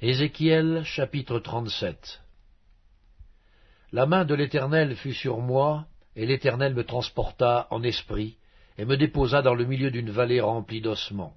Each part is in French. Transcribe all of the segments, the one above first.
Ézéchiel chapitre 37 La main de l'Éternel fut sur moi, et l'Éternel me transporta en esprit, et me déposa dans le milieu d'une vallée remplie d'ossements.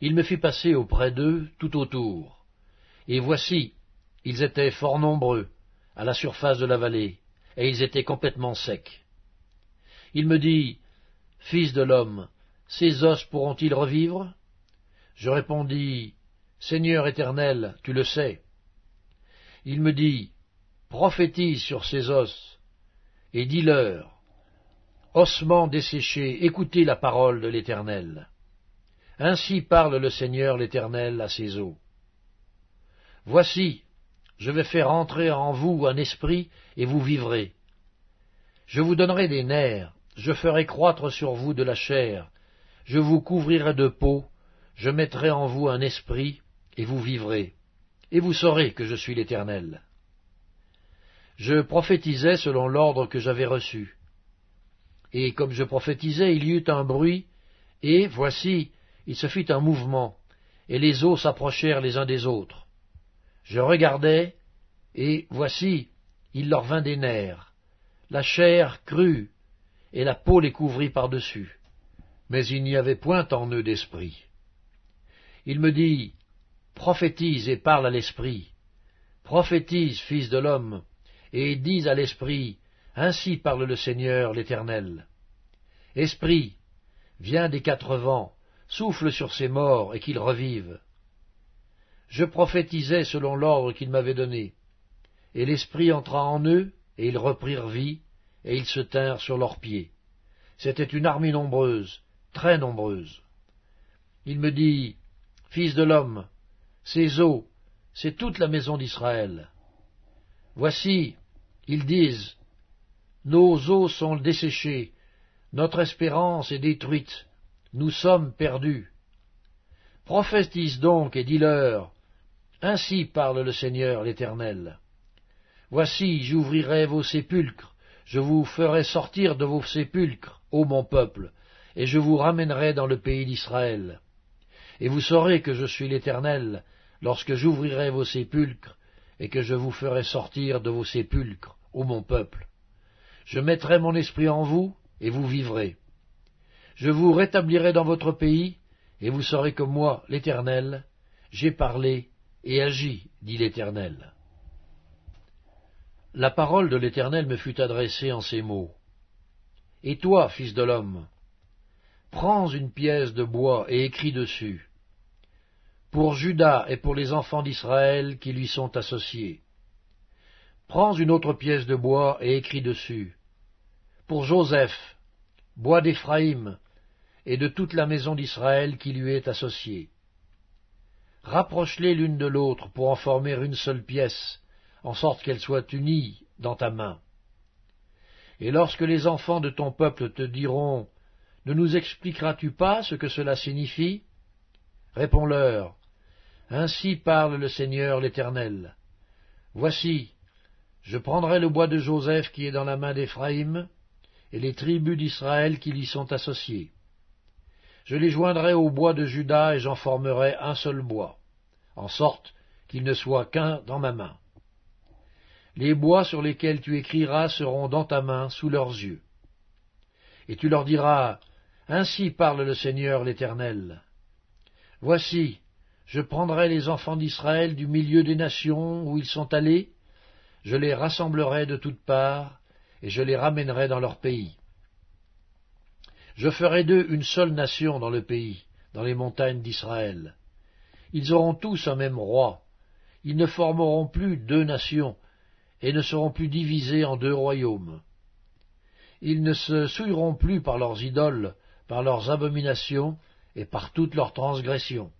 Il me fit passer auprès d'eux tout autour. Et voici, ils étaient fort nombreux, à la surface de la vallée, et ils étaient complètement secs. Il me dit, Fils de l'homme, ces os pourront-ils revivre? Je répondis, Seigneur éternel, tu le sais. Il me dit, prophétise sur ces os, et dis-leur, ossements desséchés, écoutez la parole de l'Éternel. Ainsi parle le Seigneur l'Éternel à ses eaux. Voici, je vais faire entrer en vous un esprit, et vous vivrez. Je vous donnerai des nerfs, je ferai croître sur vous de la chair, je vous couvrirai de peau, je mettrai en vous un esprit, et vous vivrez, et vous saurez que je suis l'Éternel. Je prophétisais selon l'ordre que j'avais reçu. Et comme je prophétisais, il y eut un bruit, et, voici, il se fit un mouvement, et les eaux s'approchèrent les uns des autres. Je regardai, et, voici, il leur vint des nerfs. La chair crut, et la peau les couvrit par-dessus. Mais il n'y avait point en eux d'esprit. Il me dit, prophétise et parle à l'esprit. Prophétise, fils de l'homme, et dis à l'esprit, ainsi parle le Seigneur l'Éternel. Esprit, viens des quatre vents, souffle sur ces morts et qu'ils revivent. Je prophétisais selon l'ordre qu'il m'avait donné, et l'Esprit entra en eux, et ils reprirent vie, et ils se tinrent sur leurs pieds. C'était une armée nombreuse, très nombreuse. Il me dit, Fils de l'homme, ces eaux, c'est toute la maison d'Israël. Voici, ils disent, Nos eaux sont desséchées, notre espérance est détruite, nous sommes perdus. Prophétise donc et dis-leur, Ainsi parle le Seigneur l'Éternel. Voici, j'ouvrirai vos sépulcres, je vous ferai sortir de vos sépulcres, ô mon peuple, et je vous ramènerai dans le pays d'Israël. Et vous saurez que je suis l'Éternel, lorsque j'ouvrirai vos sépulcres, et que je vous ferai sortir de vos sépulcres, ô mon peuple. Je mettrai mon esprit en vous, et vous vivrez. Je vous rétablirai dans votre pays, et vous saurez que moi, l'Éternel, j'ai parlé et agi, dit l'Éternel. La parole de l'Éternel me fut adressée en ces mots. Et toi, fils de l'homme, prends une pièce de bois et écris dessus pour Judas et pour les enfants d'Israël qui lui sont associés. Prends une autre pièce de bois et écris dessus. Pour Joseph, bois d'Éphraïm, et de toute la maison d'Israël qui lui est associée. Rapproche-les l'une de l'autre pour en former une seule pièce, en sorte qu'elles soient unies dans ta main. Et lorsque les enfants de ton peuple te diront Ne nous expliqueras-tu pas ce que cela signifie? Réponds-leur ainsi parle le Seigneur l'Éternel. Voici, je prendrai le bois de Joseph qui est dans la main d'Éphraïm, et les tribus d'Israël qui l'y sont associées. Je les joindrai au bois de Juda, et j'en formerai un seul bois, en sorte qu'il ne soit qu'un dans ma main. Les bois sur lesquels tu écriras seront dans ta main, sous leurs yeux. Et tu leur diras, Ainsi parle le Seigneur l'Éternel. Voici, je prendrai les enfants d'Israël du milieu des nations où ils sont allés, je les rassemblerai de toutes parts, et je les ramènerai dans leur pays. Je ferai d'eux une seule nation dans le pays, dans les montagnes d'Israël. Ils auront tous un même roi. Ils ne formeront plus deux nations, et ne seront plus divisés en deux royaumes. Ils ne se souilleront plus par leurs idoles, par leurs abominations, et par toutes leurs transgressions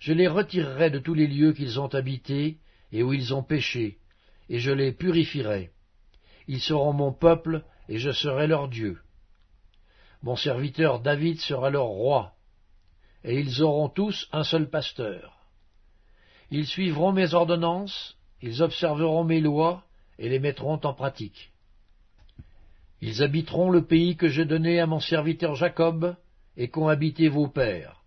je les retirerai de tous les lieux qu'ils ont habités et où ils ont péché, et je les purifierai. Ils seront mon peuple, et je serai leur Dieu. Mon serviteur David sera leur roi, et ils auront tous un seul pasteur. Ils suivront mes ordonnances, ils observeront mes lois, et les mettront en pratique. Ils habiteront le pays que j'ai donné à mon serviteur Jacob, et qu'ont habité vos pères.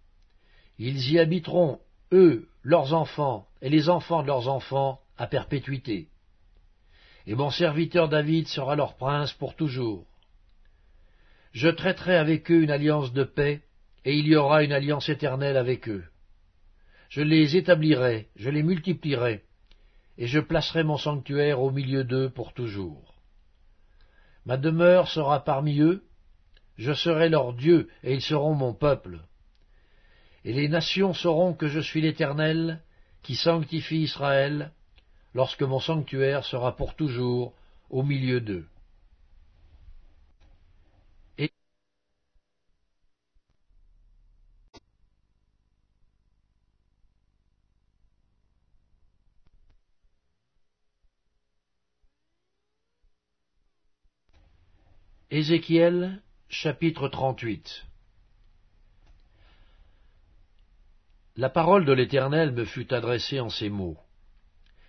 Ils y habiteront, eux, leurs enfants, et les enfants de leurs enfants, à perpétuité. Et mon serviteur David sera leur prince pour toujours. Je traiterai avec eux une alliance de paix, et il y aura une alliance éternelle avec eux. Je les établirai, je les multiplierai, et je placerai mon sanctuaire au milieu d'eux pour toujours. Ma demeure sera parmi eux, je serai leur Dieu, et ils seront mon peuple. Et les nations sauront que je suis l'Éternel, qui sanctifie Israël, lorsque mon sanctuaire sera pour toujours au milieu d'eux. Ézéchiel chapitre 38 La parole de l'Éternel me fut adressée en ces mots.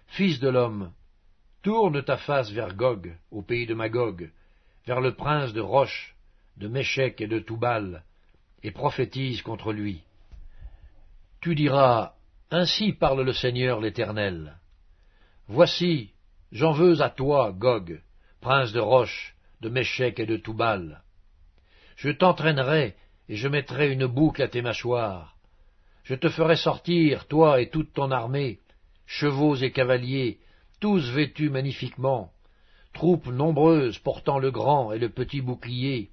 Fils de l'homme, tourne ta face vers Gog, au pays de Magog, vers le prince de Roche, de Méchec et de Toubal, et prophétise contre lui. Tu diras, Ainsi parle le Seigneur l'Éternel. Voici, j'en veux à toi, Gog, prince de Roche, de Méchec et de Toubal. Je t'entraînerai, et je mettrai une boucle à tes mâchoires. Je te ferai sortir, toi et toute ton armée, chevaux et cavaliers, tous vêtus magnifiquement, troupes nombreuses portant le grand et le petit bouclier,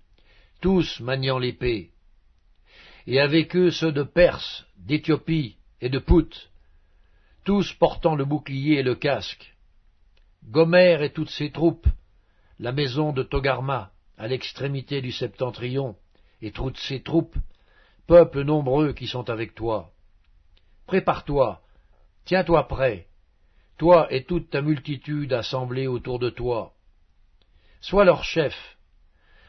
tous maniant l'épée. Et avec eux ceux de Perse, d'Éthiopie et de Pout, tous portant le bouclier et le casque. Gomère et toutes ses troupes, la maison de Togarma, à l'extrémité du septentrion, et toutes ses troupes, peuples nombreux qui sont avec toi. Prépare-toi, tiens-toi prêt, toi et toute ta multitude assemblée autour de toi. Sois leur chef.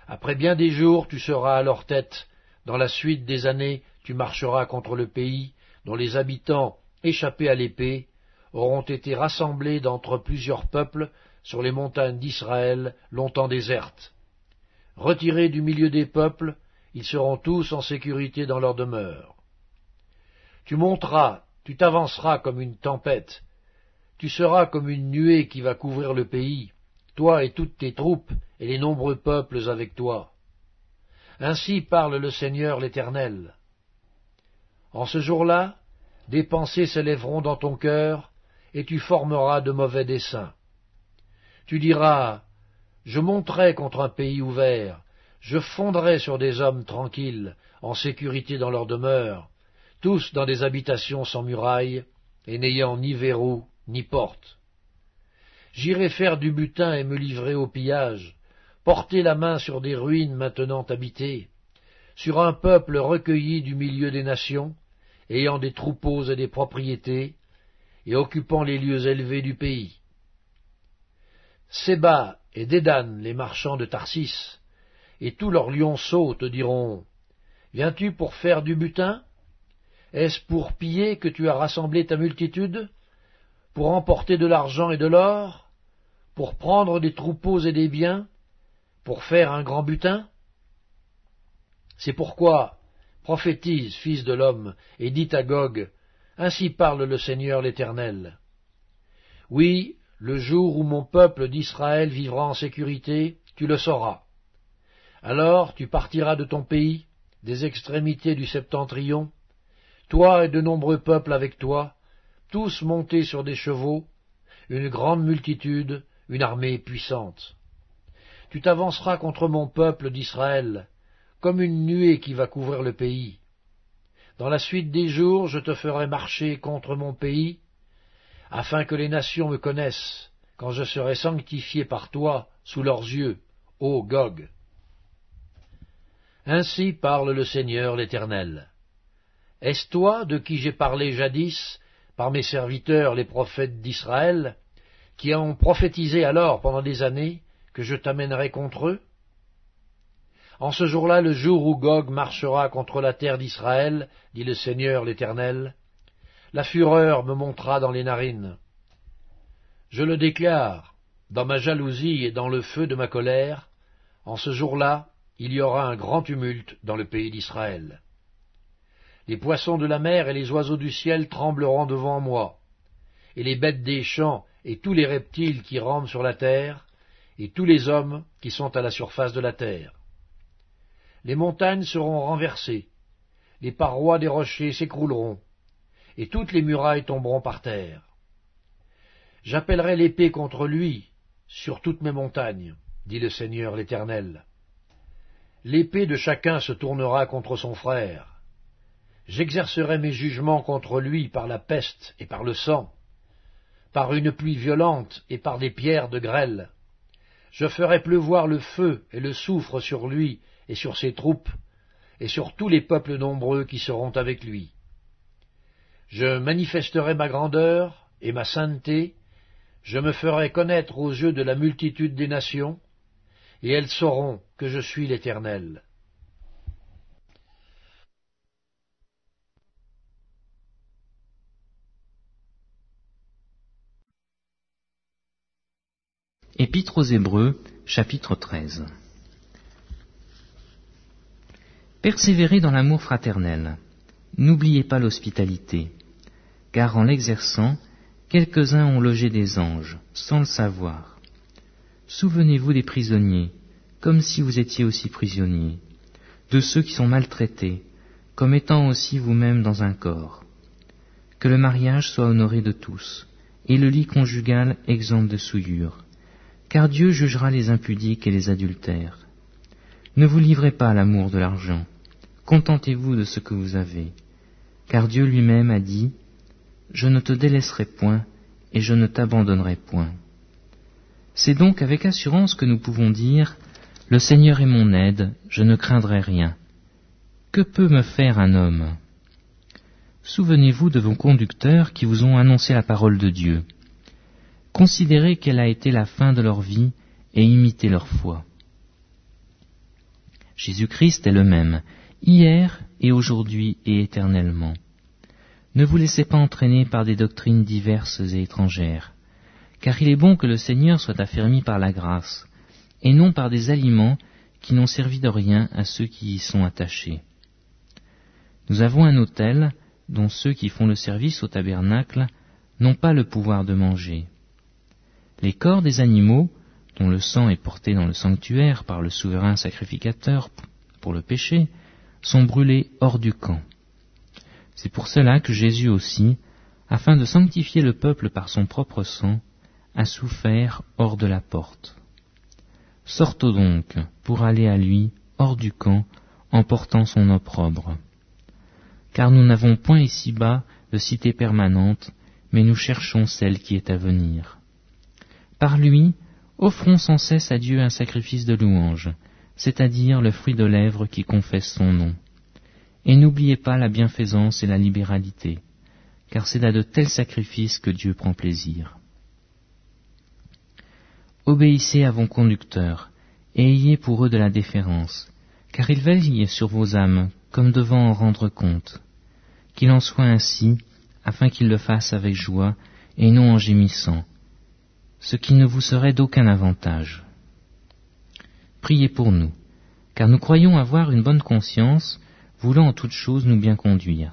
Après bien des jours, tu seras à leur tête. Dans la suite des années, tu marcheras contre le pays, dont les habitants, échappés à l'épée, auront été rassemblés d'entre plusieurs peuples sur les montagnes d'Israël longtemps désertes. Retirés du milieu des peuples, ils seront tous en sécurité dans leur demeure. Tu monteras, tu t'avanceras comme une tempête, tu seras comme une nuée qui va couvrir le pays, toi et toutes tes troupes et les nombreux peuples avec toi. Ainsi parle le Seigneur l'Éternel. En ce jour-là, des pensées s'élèveront dans ton cœur, et tu formeras de mauvais desseins. Tu diras, je monterai contre un pays ouvert, je fonderai sur des hommes tranquilles, en sécurité dans leur demeure, tous dans des habitations sans murailles, et n'ayant ni verrou ni porte. J'irai faire du butin et me livrer au pillage, porter la main sur des ruines maintenant habitées, sur un peuple recueilli du milieu des nations, ayant des troupeaux et des propriétés, et occupant les lieux élevés du pays. Séba et Dédan, les marchands de Tarsis, et tous leurs lionceaux te diront Viens-tu pour faire du butin? Est-ce pour piller que tu as rassemblé ta multitude? Pour emporter de l'argent et de l'or? Pour prendre des troupeaux et des biens? Pour faire un grand butin? C'est pourquoi prophétise, fils de l'homme, et dis à Gog Ainsi parle le Seigneur l'Éternel. Oui, le jour où mon peuple d'Israël vivra en sécurité, tu le sauras. Alors tu partiras de ton pays, des extrémités du septentrion, toi et de nombreux peuples avec toi, tous montés sur des chevaux, une grande multitude, une armée puissante. Tu t'avanceras contre mon peuple d'Israël, comme une nuée qui va couvrir le pays. Dans la suite des jours, je te ferai marcher contre mon pays, afin que les nations me connaissent, quand je serai sanctifié par toi sous leurs yeux, ô Gog. Ainsi parle le Seigneur l'Éternel. Est-ce toi de qui j'ai parlé jadis par mes serviteurs les prophètes d'Israël, qui ont prophétisé alors pendant des années que je t'amènerai contre eux? En ce jour-là, le jour où Gog marchera contre la terre d'Israël, dit le Seigneur l'Éternel, la fureur me montera dans les narines. Je le déclare, dans ma jalousie et dans le feu de ma colère, en ce jour-là, il y aura un grand tumulte dans le pays d'Israël. Les poissons de la mer et les oiseaux du ciel trembleront devant moi, et les bêtes des champs et tous les reptiles qui rampent sur la terre, et tous les hommes qui sont à la surface de la terre. Les montagnes seront renversées, les parois des rochers s'écrouleront, et toutes les murailles tomberont par terre. J'appellerai l'épée contre lui sur toutes mes montagnes, dit le Seigneur l'Éternel. L'épée de chacun se tournera contre son frère. J'exercerai mes jugements contre lui par la peste et par le sang, par une pluie violente et par des pierres de grêle. Je ferai pleuvoir le feu et le soufre sur lui et sur ses troupes, et sur tous les peuples nombreux qui seront avec lui. Je manifesterai ma grandeur et ma sainteté, je me ferai connaître aux yeux de la multitude des nations, et elles sauront que je suis l'Éternel. Épître aux Hébreux, chapitre 13 Persévérez dans l'amour fraternel. N'oubliez pas l'hospitalité, car en l'exerçant, quelques-uns ont logé des anges, sans le savoir. Souvenez-vous des prisonniers, comme si vous étiez aussi prisonniers, de ceux qui sont maltraités, comme étant aussi vous-même dans un corps. Que le mariage soit honoré de tous, et le lit conjugal exempt de souillure car Dieu jugera les impudiques et les adultères. Ne vous livrez pas à l'amour de l'argent, contentez-vous de ce que vous avez, car Dieu lui-même a dit, Je ne te délaisserai point, et je ne t'abandonnerai point. C'est donc avec assurance que nous pouvons dire, Le Seigneur est mon aide, je ne craindrai rien. Que peut me faire un homme? Souvenez-vous de vos conducteurs qui vous ont annoncé la parole de Dieu. Considérez quelle a été la fin de leur vie et imitez leur foi. Jésus-Christ est le même, hier et aujourd'hui et éternellement. Ne vous laissez pas entraîner par des doctrines diverses et étrangères, car il est bon que le Seigneur soit affermi par la grâce, et non par des aliments qui n'ont servi de rien à ceux qui y sont attachés. Nous avons un autel dont ceux qui font le service au tabernacle n'ont pas le pouvoir de manger. Les corps des animaux, dont le sang est porté dans le sanctuaire par le souverain sacrificateur pour le péché, sont brûlés hors du camp. C'est pour cela que Jésus aussi, afin de sanctifier le peuple par son propre sang, a souffert hors de la porte. Sortons donc pour aller à lui hors du camp en portant son opprobre. Car nous n'avons point ici-bas de cité permanente, mais nous cherchons celle qui est à venir. Par lui, offrons sans cesse à Dieu un sacrifice de louange, c'est-à-dire le fruit de lèvres qui confesse son nom. Et n'oubliez pas la bienfaisance et la libéralité, car c'est à de tels sacrifices que Dieu prend plaisir. Obéissez à vos conducteurs, et ayez pour eux de la déférence, car ils veillent sur vos âmes comme devant en rendre compte. Qu'il en soit ainsi, afin qu'ils le fassent avec joie, et non en gémissant, ce qui ne vous serait d'aucun avantage. Priez pour nous, car nous croyons avoir une bonne conscience, voulant en toute chose nous bien conduire.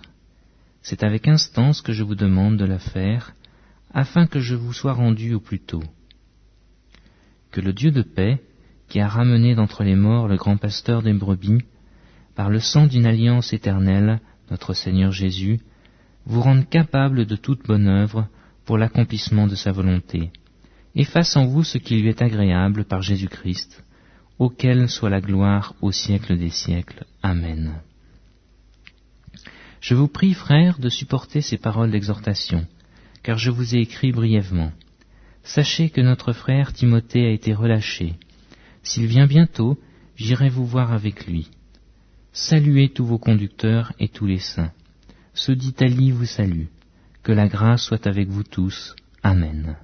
C'est avec instance que je vous demande de la faire, afin que je vous sois rendu au plus tôt. Que le Dieu de paix, qui a ramené d'entre les morts le grand pasteur des brebis, par le sang d'une alliance éternelle, notre Seigneur Jésus, vous rende capable de toute bonne œuvre pour l'accomplissement de sa volonté et fasse en vous ce qui lui est agréable par Jésus-Christ, auquel soit la gloire au siècle des siècles. Amen. Je vous prie, frères, de supporter ces paroles d'exhortation, car je vous ai écrit brièvement. Sachez que notre frère Timothée a été relâché. S'il vient bientôt, j'irai vous voir avec lui. Saluez tous vos conducteurs et tous les saints. Ceux d'Italie vous saluent. Que la grâce soit avec vous tous. Amen.